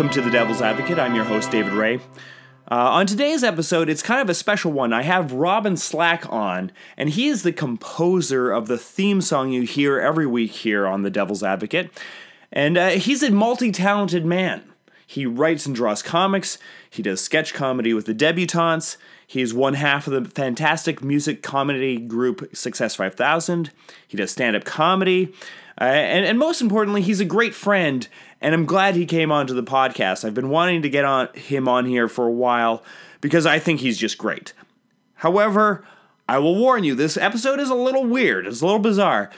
Welcome to The Devil's Advocate. I'm your host, David Ray. Uh, on today's episode, it's kind of a special one. I have Robyn Slack on, and he is the composer of the theme song you hear every week here on The Devil's Advocate. And uh, he's a multi talented man. He writes and draws comics, he does sketch comedy with the debutantes, he's one half of the fantastic music comedy group Success 5000, he does stand up comedy, uh, and, and most importantly, he's a great friend, and I'm glad he came onto the podcast. I've been wanting to get on him on here for a while because I think he's just great. However, I will warn you, this episode is a little weird. It's a little bizarre.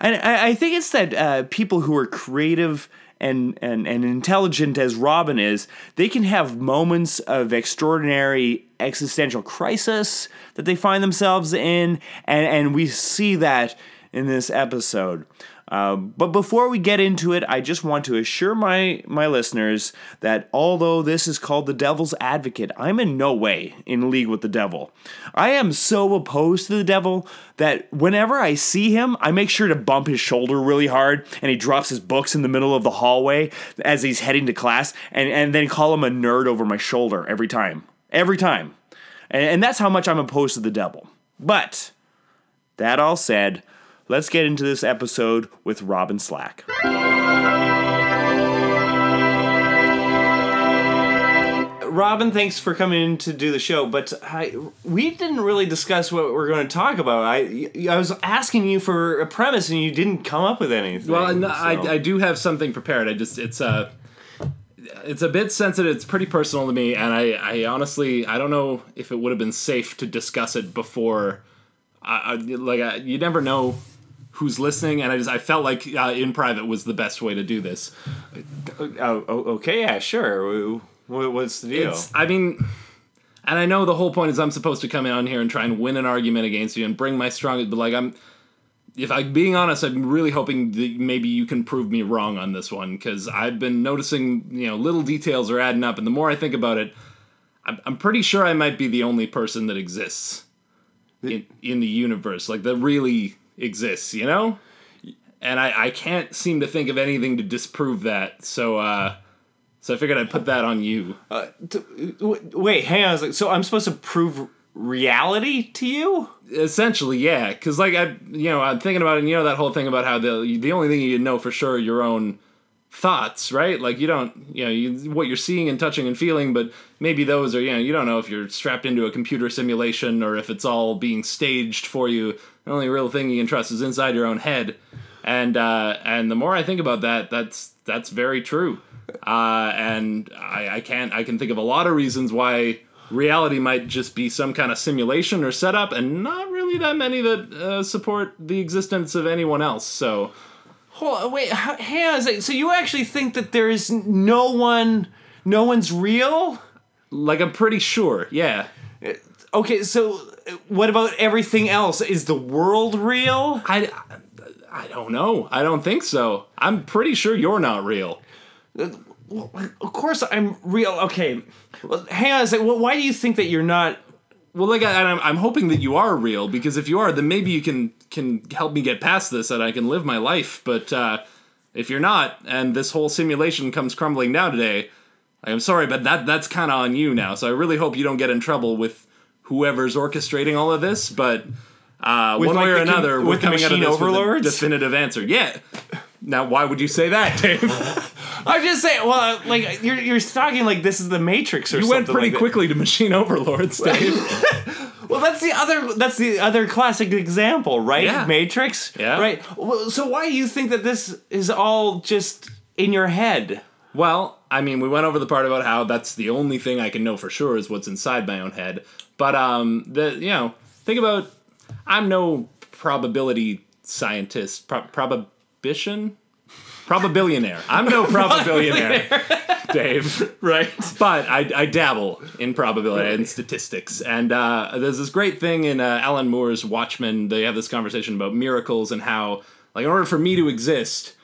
And I, I think it's that uh, people who are creative and, and, and intelligent as Robyn is, they can have moments of extraordinary existential crisis that they find themselves in, and, and we see that in this episode. Uh, but before we get into it, I just want to assure my, my listeners that although this is called the Devil's Advocate, I'm in no way in league with the devil. I am so opposed to the devil that whenever I see him, I make sure to bump his shoulder really hard and he drops his books in the middle of the hallway as he's heading to class and, and then call him a nerd over my shoulder every time. Every time. And, and that's how much I'm opposed to the devil. But that all said, let's get into this episode with Robyn Slack. Robyn, thanks for coming in to do the show. But I, we didn't really discuss what we're going to talk about. I, I was asking you for a premise, and you didn't come up with anything. Well, no, so. I, I do have something prepared. I just it's uh it's a bit sensitive. It's pretty personal to me, and I, I honestly I don't know if it would have been safe to discuss it before. I, I like I, you never know who's listening, and I just I felt like uh, in private was the best way to do this. Oh, oh, okay, yeah, sure. What's the deal? It's, I mean, and I know the whole point is I'm supposed to come in on here and try and win an argument against you and bring my strongest, but like I'm, if I'm being honest, I'm really hoping that maybe you can prove me wrong on this one because I've been noticing, you know, little details are adding up, and the more I think about it, I'm, I'm pretty sure I might be the only person that exists in in the universe, like that really exists, you know. And I, I can't seem to think of anything to disprove that. So uh, so I figured I'd put that on you. Uh, t- w- wait, hang on. So I'm supposed to prove reality to you? Essentially, yeah. Because like I, you know, I'm thinking about it. and You know that whole thing about how the the only thing you know for sure your own thoughts, right? Like you don't, you know, you, what you're seeing and touching and feeling, but maybe those are, you know, you don't know if you're strapped into a computer simulation or if it's all being staged for you. The only real thing you can trust is inside your own head. And uh, and the more I think about that, that's that's very true. Uh, and I, I can't I can think of a lot of reasons why reality might just be some kind of simulation or setup, and not really that many that uh, support the existence of anyone else. So. Hold on, wait, h- hang on a sec. So you actually think that there is no one, no one's real? Like I'm pretty sure, yeah. Okay, so uh, what about everything else? Is the world real? I, I don't know. I don't think so. I'm pretty sure you're not real. Of course I'm real. Okay, well, hang on a sec. Well, why do you think that you're not? Well, like I, I'm, I'm hoping that you are real because if you are, then maybe you can can help me get past this and I can live my life. But uh, if you're not, and this whole simulation comes crumbling down today, I'm sorry, but that that's kind of on you now. So I really hope you don't get in trouble with whoever's orchestrating all of this. But uh, one like, way or com- another, we're coming out of this with a definitive answer. Yeah. Now, why would you say that, Dave? I'm just saying. Well, like you're you're talking like this is the Matrix or you something. went pretty like that. quickly to machine overlords, Dave. Well, that's the other that's the other classic example, right? Yeah. Matrix. Yeah. Right. Well, so why do you think that this is all just in your head? Well, I mean, we went over the part about how that's the only thing I can know for sure is what's inside my own head. But um, the you know, think about I'm no probability scientist, pro- prohibition, probabilionaire. I'm no probabilionaire, Dave. Right. But I, I dabble in probability and statistics. And uh, there's this great thing in uh, Alan Moore's Watchmen. They have this conversation about miracles and how, like, in order for me to exist,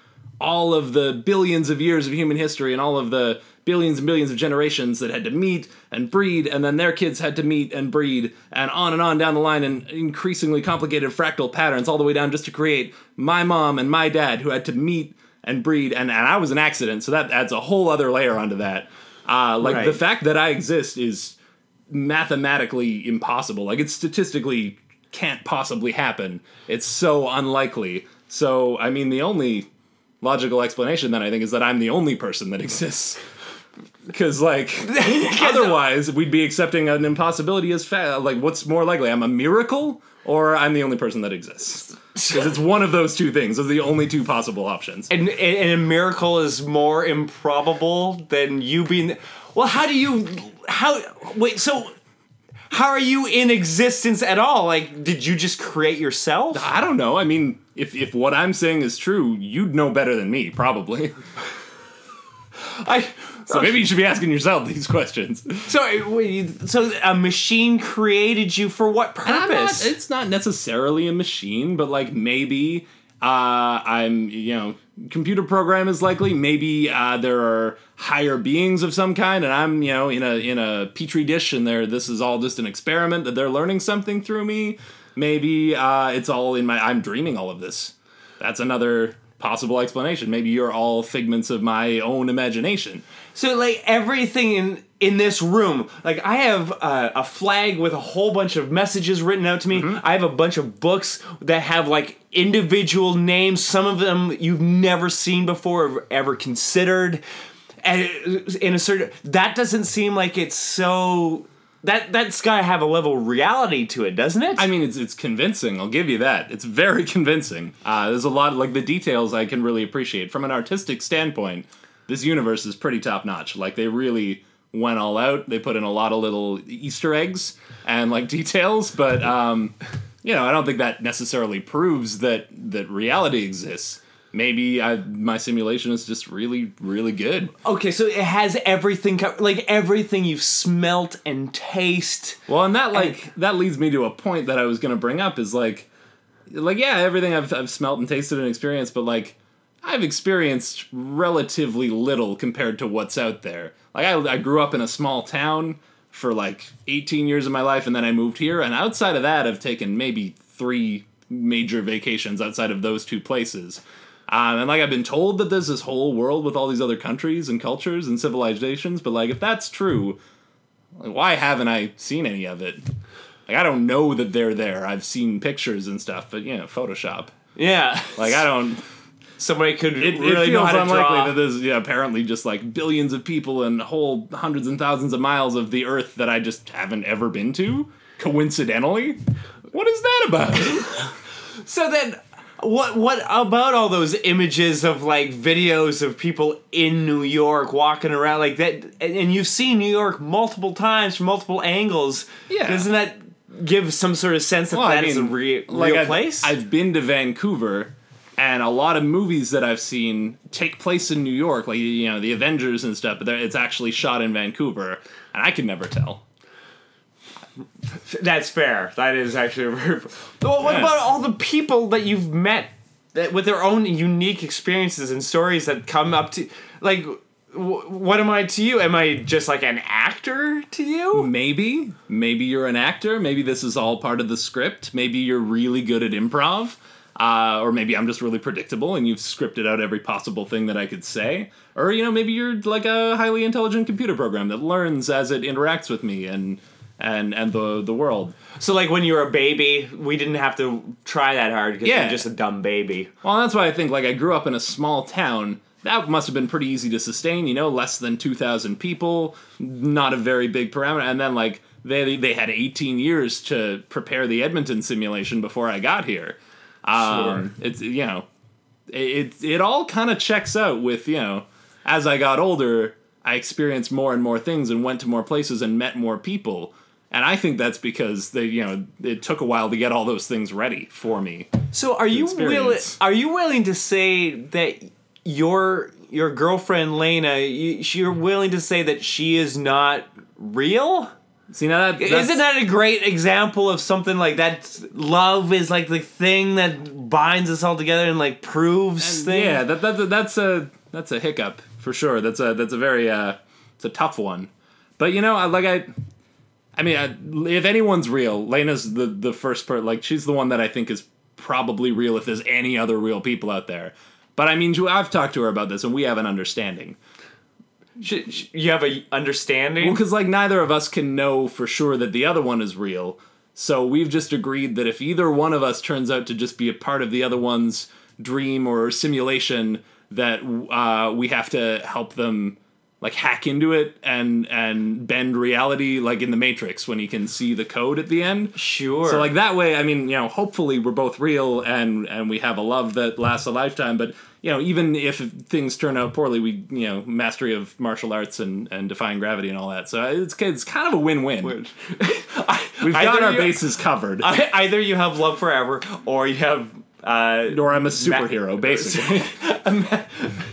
all of the billions of years of human history and all of the billions and billions of generations that had to meet and breed, and then their kids had to meet and breed, and on and on down the line in increasingly complicated fractal patterns, all the way down just to create my mom and my dad who had to meet and breed, and, and I was an accident, so that adds a whole other layer onto that. Uh, like Right. the fact that I exist is mathematically impossible. Like it statistically can't possibly happen. It's so unlikely. So I mean, the only logical explanation then I think is that I'm the only person that exists. Because like otherwise we'd be accepting an impossibility as fa- like what's more likely? I'm a miracle or I'm the only person that exists. Because it's one of those two things. Those are the only two possible options. and, and a miracle is more improbable than you being. Well, how do you? How wait? So, how are you in existence at all? Like, did you just create yourself? I don't know. I mean, if if what I'm saying is true, you'd know better than me, probably. I. So maybe you should be asking yourself these questions. So, wait, so a machine created you for what I'm not, purpose? it's not necessarily a machine, but like maybe uh, I'm, you know, computer program is likely. Maybe uh, there are higher beings of some kind, and I'm, you know, in a in a petri dish, and there this is all just an experiment that they're learning something through me. Maybe uh, it's all in my. I'm dreaming all of this. That's another possible explanation. Maybe you're all figments of my own imagination. So like everything in in this room, like I have uh, a flag with a whole bunch of messages written out to me. I have a bunch of books that have like individual names. Some of them you've never seen before or ever considered. And in a certain that doesn't seem like it's so that that's got to have a level of reality to it, doesn't it? I mean, it's it's convincing. I'll give you that. It's very convincing. Uh, there's a lot like the details I can really appreciate from an artistic standpoint. This universe is pretty top notch. Like they really went all out. They put in a lot of little Easter eggs and like details, but um, you know, I don't think that necessarily proves that that reality exists. Maybe I, my simulation is just really, really good. okay, so it has everything co- like everything you've smelt and taste. Well, and that like that leads me to a point that I was going to bring up is like, like yeah, everything I've I've smelt and tasted and experienced, but like I've experienced relatively little compared to what's out there. Like I I grew up in a small town for like 18 years of my life, and then I moved here, and outside of that, I've taken maybe three major vacations outside of those two places. Um, and like I've been told that there's this whole world with all these other countries and cultures and civilizations, but like if that's true, like, why haven't I seen any of it? Like I don't know that they're there. I've seen pictures and stuff, but you know, Photoshop. Yeah, Like I don't. somebody could It, really it know feels how to unlikely draw. that there's yeah, apparently just like billions of people and whole hundreds and thousands of miles of the Earth that I just haven't ever been to. Coincidentally, what is that about? So then, what what about all those images of like videos of people in New York walking around like that? And, and you've seen New York multiple times from multiple angles. Yeah. doesn't that give some sort of sense that Well, I that is mean, a re- like, real I've, place? I've been to Vancouver, and a lot of movies that I've seen take place in New York, like you know the Avengers and stuff. But it's actually shot in Vancouver, and I can never tell. That's fair. That is actually very. Well, what Yeah. about all the people that you've met that with their own unique experiences and stories that come up to like? wh- What am I to you? Am I just like an actor to you? Maybe, maybe you're an actor. Maybe this is all part of the script. Maybe you're really good at improv. Uh, or maybe I'm just really predictable and you've scripted out every possible thing that I could say. Or, you know, maybe you're like a highly intelligent computer program that learns as it interacts with me and and and the the world. So like when you were a baby, we didn't have to try that hard because Yeah. you're just a dumb baby. Well, that's why I think like I grew up in a small town. That must have been pretty easy to sustain, you know, less than 2,000 people, not a very big parameter. And then like they they had 18 years to prepare the Edmonton simulation before I got here. Um, It's you know, it, it all kind of checks out with you know, as I got older, I experienced more and more things and went to more places and met more people. And I think that's because they, you know, it took a while to get all those things ready for me. So are you willing? Are you willing to say that your your girlfriend Lena, you, you're willing to say that she is not real? See now that Isn't that a great example of something like that? Love is like the thing that binds us all together and like proves things. Yeah, that, that that's a that's a hiccup for sure. That's a that's a very uh, it's a tough one. But you know, I like I, I mean, I, if anyone's real, Lena's the the first part. Like she's the one that I think is probably real. If there's any other real people out there, But I mean, I've talked to her about this, and we have an understanding. Sh- sh- you have a understanding. Well, because like neither of us can know for sure that the other one is real. So we've just agreed that if either one of us turns out to just be a part of the other one's dream or simulation, that uh, we have to help them like hack into it and and bend reality, like in the Matrix when he can see the code at the end. sure. So like that way, I mean, you know, hopefully we're both real and and we have a love that lasts a lifetime. But you know, even if things turn out poorly, we you know mastery of martial arts and and defying gravity and all that. So it's it's kind of a win win. We've got our you- bases covered. I- either you have love forever, or you have. Uh, or I'm a superhero, basically.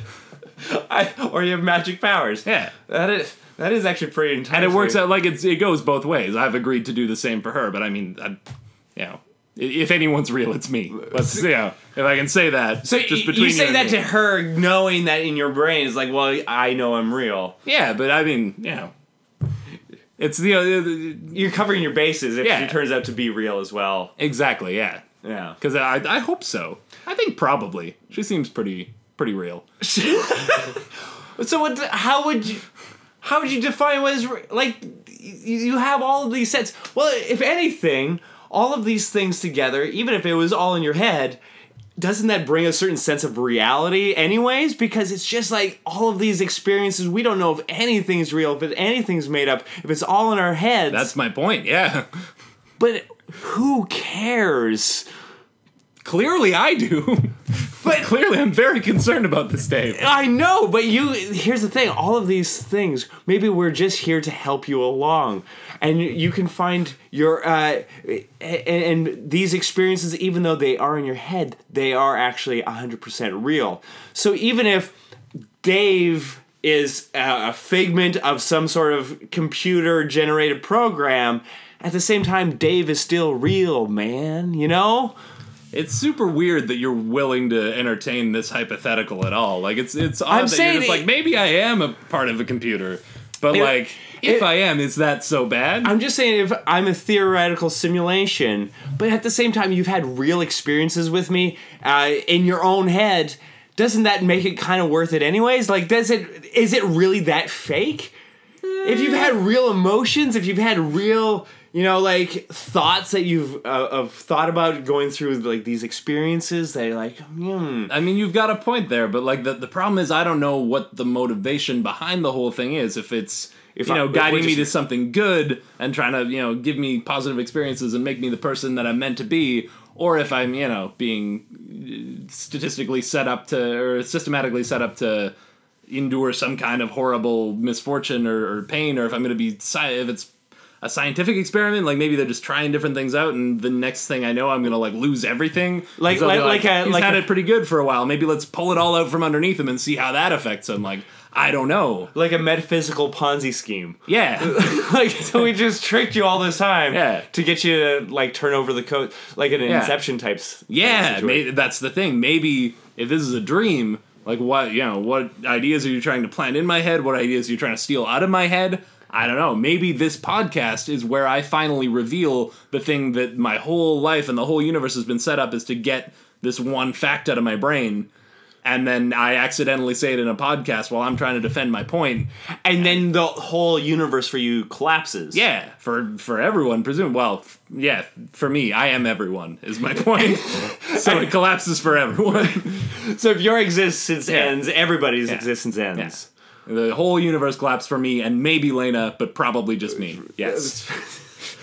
I, or you have magic powers. yeah. That is that is actually pretty intense. And it works out like it's it goes both ways. I've agreed to do the same for her, but I mean, I, you know, if anyone's real, it's me. Let's you know, if I can say that. So just between you say that me. to her, knowing that in your brain is like, well, I know I'm real. Yeah, but I mean, you know, it's the, uh, the You're covering your bases if Yeah. she turns out to be real as well. exactly, yeah. Yeah. Because I, I hope so. I think probably she seems pretty pretty real. So what? How would you? How would you define what is like? You you have all of these sets. Well, if anything, all of these things together, even if it was all in your head, doesn't that bring a certain sense of reality, anyways? Because it's just like all of these experiences. We don't know if anything's real, if anything's made up, if it's all in our heads. That's my point. Yeah. but who cares? Clearly, I do. But Clearly, I'm very concerned about this, Dave. I know, but you here's the thing, all of these things, maybe we're just here to help you along. And you- can find your uh and, and these experiences even though they are in your head, they are actually 100% real. So even if Dave is a figment of some sort of computer generated program, at the same time Dave is still real, man, you know? It's super weird that you're willing to entertain this hypothetical at all. Like it's it's odd I'm that saying you're just it- like maybe I am a part of a computer, but It- like if it- I am, is that so bad? I'm just saying if I'm a theoretical simulation, but at the same time you've had real experiences with me uh, in your own head, doesn't that make it kind of worth it anyways? Like does it is it really that fake? If you've had real emotions, if you've had real, you know, like thoughts that you've uh, of thought about going through like these experiences that are like, hmm, I mean, you've got a point there, but like the, the problem is, I don't know what the motivation behind the whole thing is. If it's If you I- know if guiding me to something good and trying to you know give me positive experiences and make me the person that I'm meant to be, or if I'm you know being uh, statistically set up to or systematically set up to endure some kind of horrible misfortune or, or pain, or if I'm going to be if it's a scientific experiment, like maybe they're just trying different things out, and the next thing I know, I'm gonna like lose everything. Like- So like- like a- he's like had a- it pretty good for a while. Maybe let's pull it all out from underneath him and see how that affects him. Like I don't know. like a metaphysical Ponzi scheme. Yeah, like so we just tricked you all this time Yeah. to get you to like turn over the code like an Yeah. inception types yeah. that's the thing. Maybe if this is a dream, like what you know, what ideas are you trying to plant in my head? What ideas are you trying to steal out of my head? I don't know. Maybe this podcast is where I finally reveal the thing that my whole life and the whole universe has been set up is to get this one fact out of my brain. And then I accidentally say it in a podcast while I'm trying to defend my point. and then the whole universe for you collapses Yeah, for for everyone, presume. Well, f- yeah, for me, I am everyone. Is my point. so it collapses for everyone. so if your existence Yeah. ends everybody's Yeah. existence ends Yeah. The whole universe collapsed for me, and maybe Lena, but probably just me. Yes.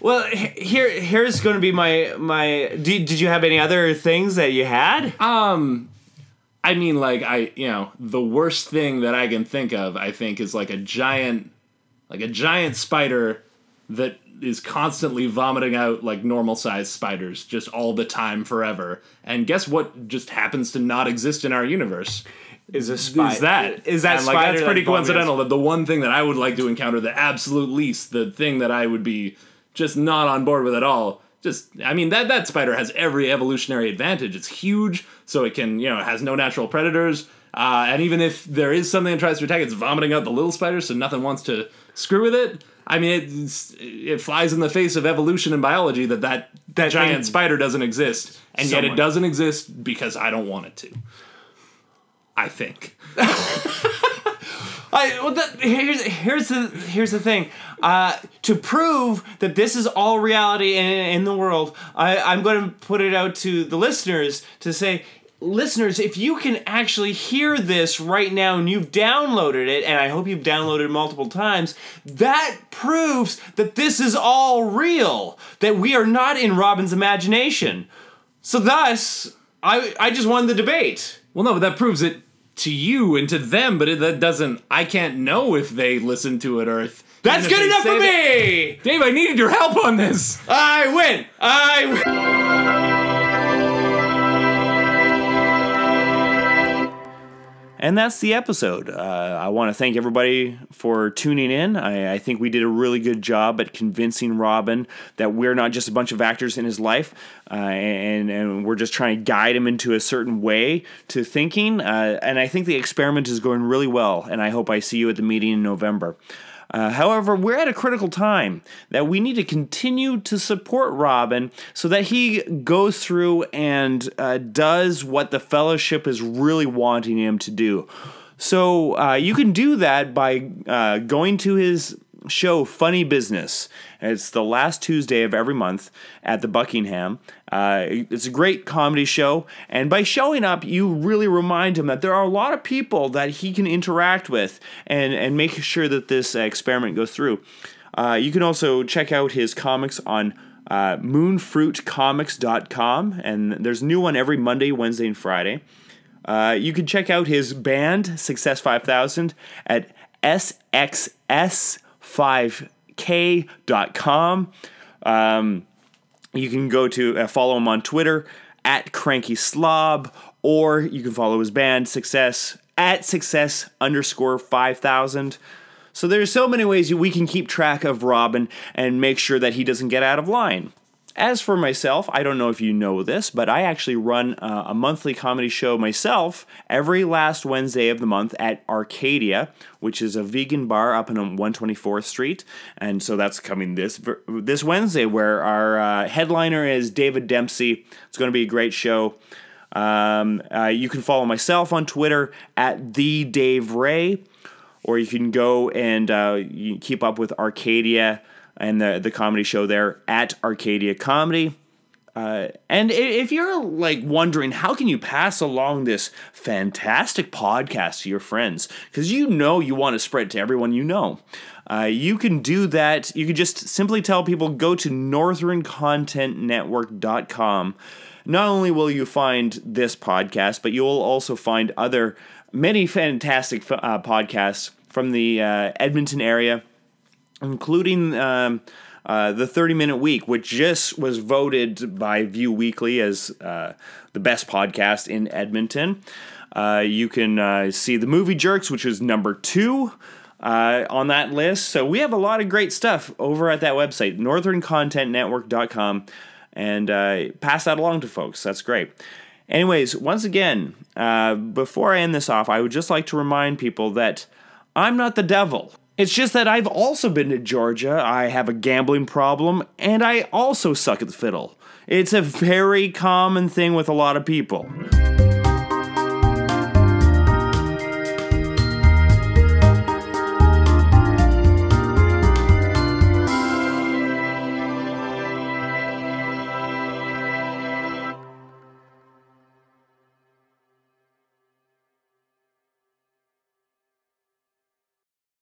well here here's going to be my my did, did you have any other things that you had Um, I mean, like I, you know, the worst thing that I can think of, I think, is like a giant, like a giant spider that is constantly vomiting out like normal sized spiders just all the time forever. And guess what? Just happens to not exist in our universe. Is a spider is that is that And, like spider that's pretty that coincidental that the one thing that i would like to encounter the absolute least the thing that i would be just not on board with at all just i mean that that spider has every evolutionary advantage. It's huge so it can you know it has no natural predators uh, and even if there is something that tries to attack it's vomiting out the little spiders so nothing wants to screw with it. I mean it's, it flies in the face of evolution and biology that that, That giant spider doesn't exist and yet it doesn't exist because i don't want it to I think. I, well, the, here's here's the here's the thing. Uh, to prove that this is all reality in, in the world, I, I'm going to put it out to the listeners to say, listeners, if you can actually hear this right now and you've downloaded it, and I hope you've downloaded it multiple times, that proves that this is all real. That we are not in Robyn's imagination. So thus, I I just won the debate. Well, no, but that proves it to you and to them, but it, that doesn't. I can't know if they listen to it or if. That's good enough for that- me. Dave, I needed your help on this. I win. I win. And that's the episode. Uh, I want to thank everybody for tuning in. I, I think we did a really good job at convincing Robyn that we're not just a bunch of actors in his life, uh, and and we're just trying to guide him into a certain way to thinking. Uh, and I think the experiment is going really well. And I hope I see you at the meeting in November. Uh, however, we're at a critical time that we need to continue to support Robyn so that he goes through and uh, does what the fellowship is really wanting him to do. So uh, you can do that by uh, going to his show Funny Business. It's the last Tuesday of every month at the Buckingham. Uh, it's a great comedy show, and by showing up, you really remind him that there are a lot of people that he can interact with and, and make sure that this experiment goes through. Uh, you can also check out his comics on uh, moonfruitcomics.com, and there's a new one every Monday, Wednesday, and Friday. Uh, you can check out his band, Success 5000, at sxs5k.com. Um, you can go to uh, follow him on Twitter at Cranky Slob, or you can follow his band, Success, at Success underscore 5000. So there's so many ways we can keep track of Robyn and make sure that he doesn't get out of line. As for myself, I don't know if you know this, but I actually run uh, a monthly comedy show myself every last Wednesday of the month at Arcadia, which is a vegan bar up on 124th Street. And so that's coming this this Wednesday, where our uh, headliner is David Dempsey. It's going to be a great show. Um, uh, you can follow myself on Twitter at the Dave Ray, or you can go and uh, you keep up with Arcadia and the the comedy show there at Arcadia Comedy. Uh, and if you're like wondering how can you pass along this fantastic podcast to your friends? Because you know you want to spread to everyone you know. Uh, you can do that. You can just simply tell people go to northerncontentnetwork.com not only will you find this podcast but you'll also find other many fantastic uh, podcasts from the uh, edmonton area including um, uh, the 30 Minute Week, which just was voted by Vue Weekly as uh, the best podcast in Edmonton. Uh, you can uh, see the Movie Jerks, which is number two uh, on that list. So we have a lot of great stuff over at that website, northerncontentnetwork.com, and uh, pass that along to folks. That's great. Anyways, once again, before I end this off, I would just like to remind people that I'm not the devil. It's just that I've also been to Georgia, I have a gambling problem, and I also suck at the fiddle. It's a very common thing with a lot of people.